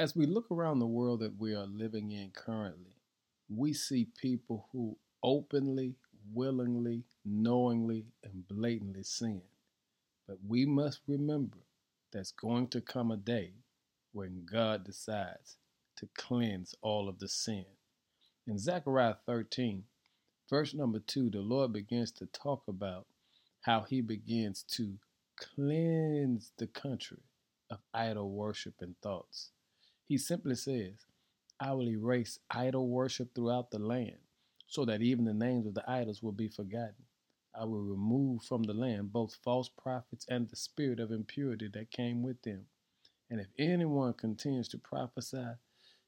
As we look around the world that we are living in currently, we see people who openly, willingly, knowingly, and blatantly sin. But we must remember there's going to come a day when God decides to cleanse all of the sin. In Zechariah 13, verse number 2, the Lord begins to talk about how he begins to cleanse the country of idol worship and thoughts. He simply says, I will erase idol worship throughout the land, so that even the names of the idols will be forgotten. I will remove from the land both false prophets and the spirit of impurity that came with them. And if anyone continues to prophesy,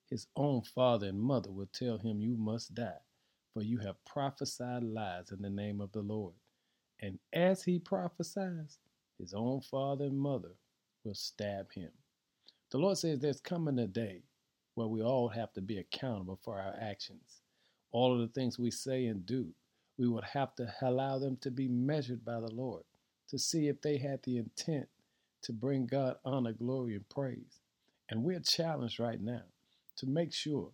his own father and mother will tell him, You must die, for you have prophesied lies in the name of the Lord. And as he prophesies, his own father and mother will stab him. The Lord says there's coming a day where we all have to be accountable for our actions. All of the things we say and do, we would have to allow them to be measured by the Lord to see if they had the intent to bring God honor, glory, and praise. And we're challenged right now to make sure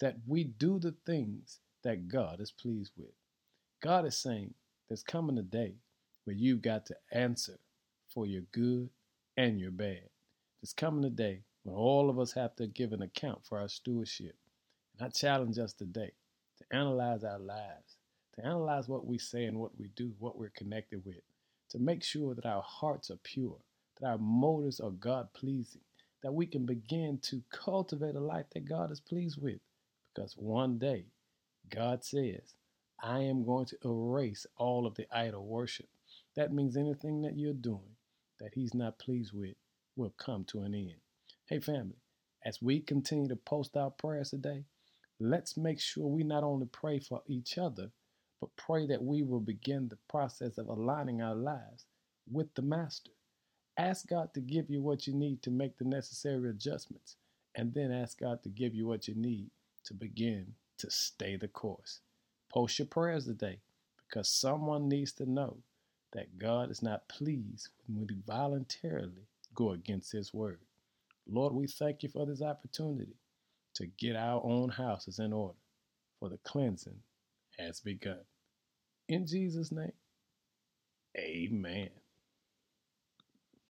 that we do the things that God is pleased with. God is saying there's coming a day where you've got to answer for your good and your bad. There's coming a day when all of us have to give an account for our stewardship. And I challenge us today to analyze our lives, to analyze what we say and what we do, what we're connected with, to make sure that our hearts are pure, that our motives are God pleasing, that we can begin to cultivate a life that God is pleased with. Because one day, God says, I am going to erase all of the idol worship. That means anything that you're doing that He's not pleased with will come to an end. Hey, family, as we continue to post our prayers today, let's make sure we not only pray for each other, but pray that we will begin the process of aligning our lives with the Master. Ask God to give you what you need to make the necessary adjustments, and then ask God to give you what you need to begin to stay the course. Post your prayers today because someone needs to know that God is not pleased when we voluntarily go against His word. Lord, we thank you for this opportunity to get our own houses in order, for the cleansing has begun. In Jesus' name, amen.